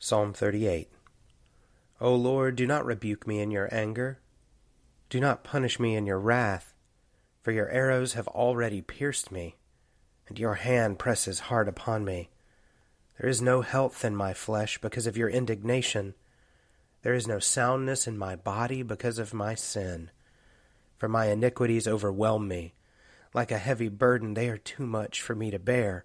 Psalm 38 O Lord, do not rebuke me in your anger. Do not punish me in your wrath, for your arrows have already pierced me, and your hand presses hard upon me. There is no health in my flesh because of your indignation. There is no soundness in my body because of my sin. For my iniquities overwhelm me. Like a heavy burden, they are too much for me to bear.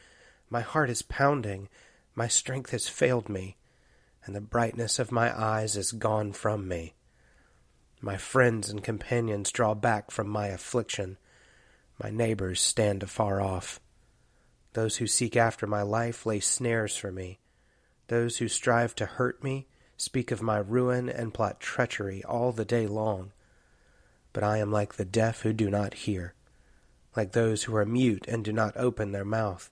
My heart is pounding, my strength has failed me, and the brightness of my eyes is gone from me. My friends and companions draw back from my affliction. My neighbors stand afar off. Those who seek after my life lay snares for me. Those who strive to hurt me speak of my ruin and plot treachery all the day long. But I am like the deaf who do not hear, like those who are mute and do not open their mouth.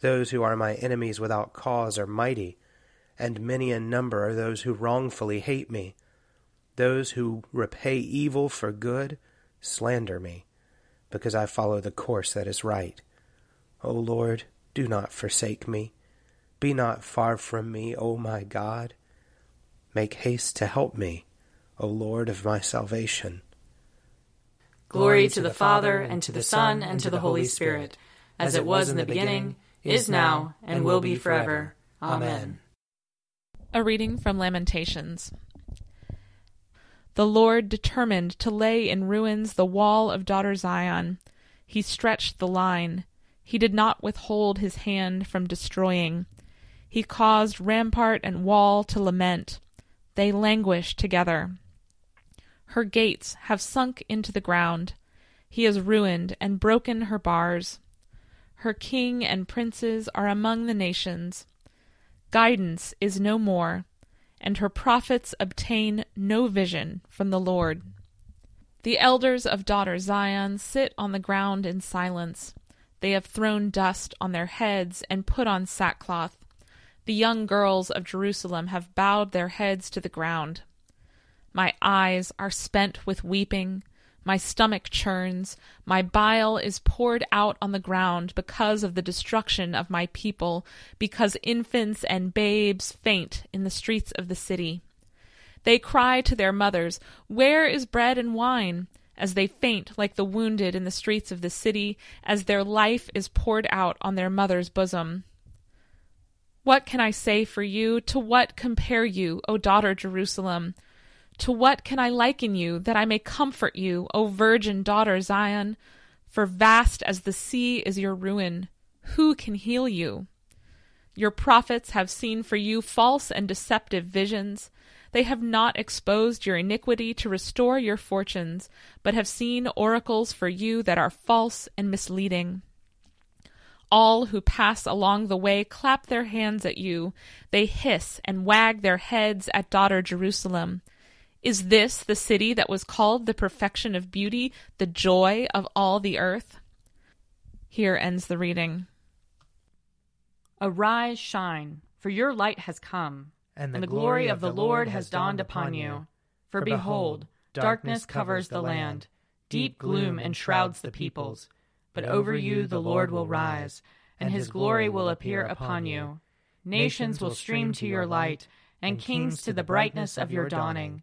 Those who are my enemies without cause are mighty, and many in number are those who wrongfully hate me. Those who repay evil for good slander me because I follow the course that is right. O Lord, do not forsake me. Be not far from me, O my God. Make haste to help me, O Lord of my salvation. Glory to the Father, and to the Son, and to the Holy Spirit, as it was in the beginning, is now, and will be forever. Amen. A reading from Lamentations. The Lord determined to lay in ruins the wall of daughter Zion. He stretched the line. He did not withhold his hand from destroying. He caused rampart and wall to lament. They languish together. Her gates have sunk into the ground. He has ruined and broken her bars. Her king and princes are among the nations. Guidance is no more and her prophets obtain no vision from the Lord. The elders of daughter Zion sit on the ground in silence. They have thrown dust on their heads and put on sackcloth. The young girls of Jerusalem have bowed their heads to the ground. My eyes are spent with weeping. My stomach churns. My bile is poured out on the ground because of the destruction of my people, because infants and babes faint in the streets of the city. They cry to their mothers, Where is bread and wine? as they faint like the wounded in the streets of the city, as their life is poured out on their mother's bosom. What can I say for you? To what compare you, O daughter Jerusalem? To what can I liken you, that I may comfort you, O virgin daughter Zion? For vast as the sea is your ruin. Who can heal you? Your prophets have seen for you false and deceptive visions. They have not exposed your iniquity to restore your fortunes, but have seen oracles for you that are false and misleading. All who pass along the way clap their hands at you. They hiss and wag their heads at daughter Jerusalem. Is this the city that was called the perfection of beauty, the joy of all the earth? Here ends the reading. Arise, shine, for your light has come, and the, and the glory of the Lord has dawned upon you. For behold, darkness covers the land, deep gloom enshrouds the peoples. But over you the Lord will rise, and his glory will appear upon you. Nations will stream to your light, and kings to the brightness of your dawning.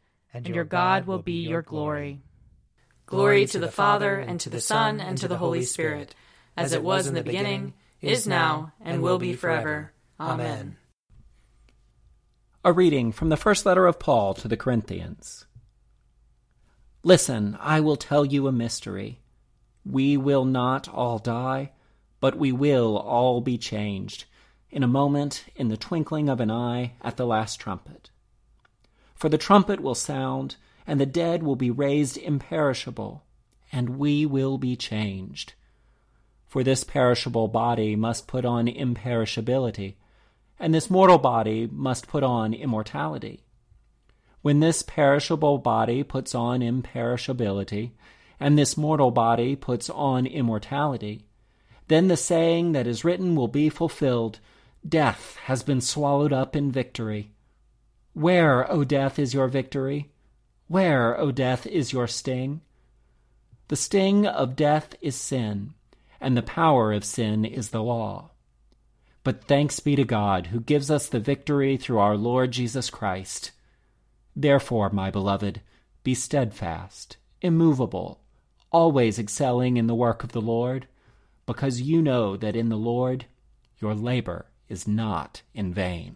and your God will be your glory. Glory to the Father, and to the Son, and to the Holy Spirit, as it was in the beginning, is now, and will be forever. Amen. A reading from the first letter of Paul to the Corinthians. Listen, I will tell you a mystery. We will not all die, but we will all be changed, in a moment, in the twinkling of an eye, at the last trumpet. For the trumpet will sound, and the dead will be raised imperishable, and we will be changed. For this perishable body must put on imperishability, and this mortal body must put on immortality. When this perishable body puts on imperishability, and this mortal body puts on immortality, then the saying that is written will be fulfilled Death has been swallowed up in victory. Where, O death, is your victory? Where, O death, is your sting? The sting of death is sin, and the power of sin is the law. But thanks be to God, who gives us the victory through our Lord Jesus Christ. Therefore, my beloved, be steadfast, immovable, always excelling in the work of the Lord, because you know that in the Lord your labor is not in vain.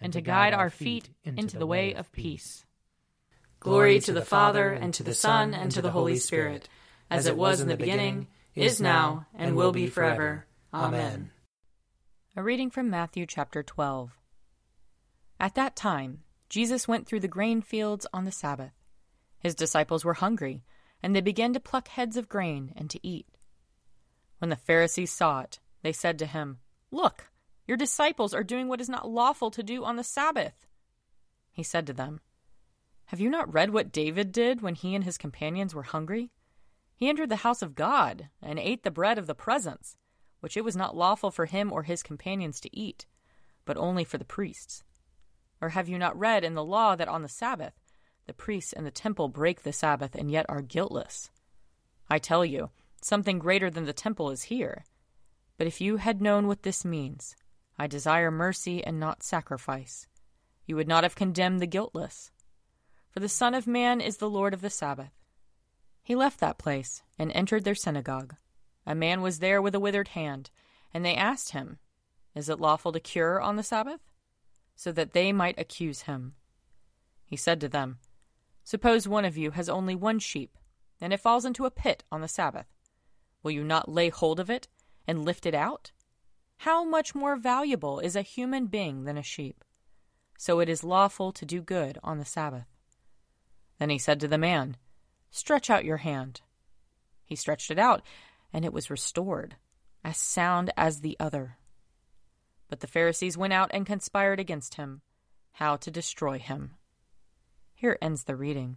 and to guide our feet into the way of peace. Glory to the Father, and to the Son, and to the Holy Spirit, as it was in the beginning, is now, and will be forever. Amen. A reading from Matthew chapter 12. At that time, Jesus went through the grain fields on the Sabbath. His disciples were hungry, and they began to pluck heads of grain and to eat. When the Pharisees saw it, they said to him, Look, your disciples are doing what is not lawful to do on the Sabbath. He said to them, Have you not read what David did when he and his companions were hungry? He entered the house of God and ate the bread of the presence, which it was not lawful for him or his companions to eat, but only for the priests. Or have you not read in the law that on the Sabbath the priests in the temple break the Sabbath and yet are guiltless? I tell you, something greater than the temple is here. But if you had known what this means, I desire mercy and not sacrifice, you would not have condemned the guiltless. For the Son of Man is the Lord of the Sabbath. He left that place and entered their synagogue. A man was there with a withered hand, and they asked him, Is it lawful to cure on the Sabbath? So that they might accuse him. He said to them, Suppose one of you has only one sheep, and it falls into a pit on the Sabbath. Will you not lay hold of it and lift it out? How much more valuable is a human being than a sheep? So it is lawful to do good on the Sabbath. Then he said to the man, Stretch out your hand. He stretched it out, and it was restored, as sound as the other. But the Pharisees went out and conspired against him, how to destroy him. Here ends the reading.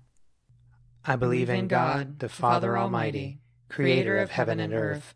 I believe in God, the Father Almighty, creator of heaven and earth.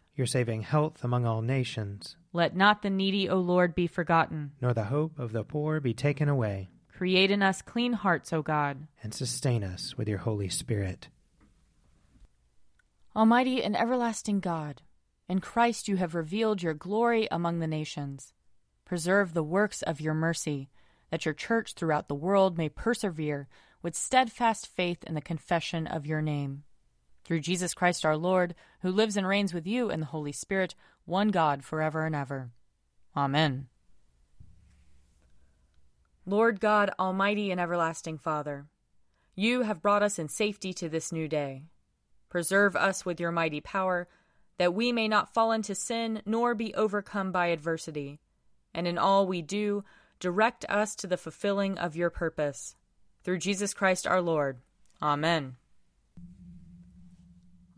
Your saving health among all nations. Let not the needy, O Lord, be forgotten. Nor the hope of the poor be taken away. Create in us clean hearts, O God. And sustain us with your Holy Spirit. Almighty and everlasting God, in Christ you have revealed your glory among the nations. Preserve the works of your mercy, that your church throughout the world may persevere with steadfast faith in the confession of your name. Through Jesus Christ our Lord, who lives and reigns with you in the Holy Spirit, one God forever and ever. Amen. Lord God, Almighty and everlasting Father, you have brought us in safety to this new day. Preserve us with your mighty power, that we may not fall into sin nor be overcome by adversity. And in all we do, direct us to the fulfilling of your purpose. Through Jesus Christ our Lord. Amen.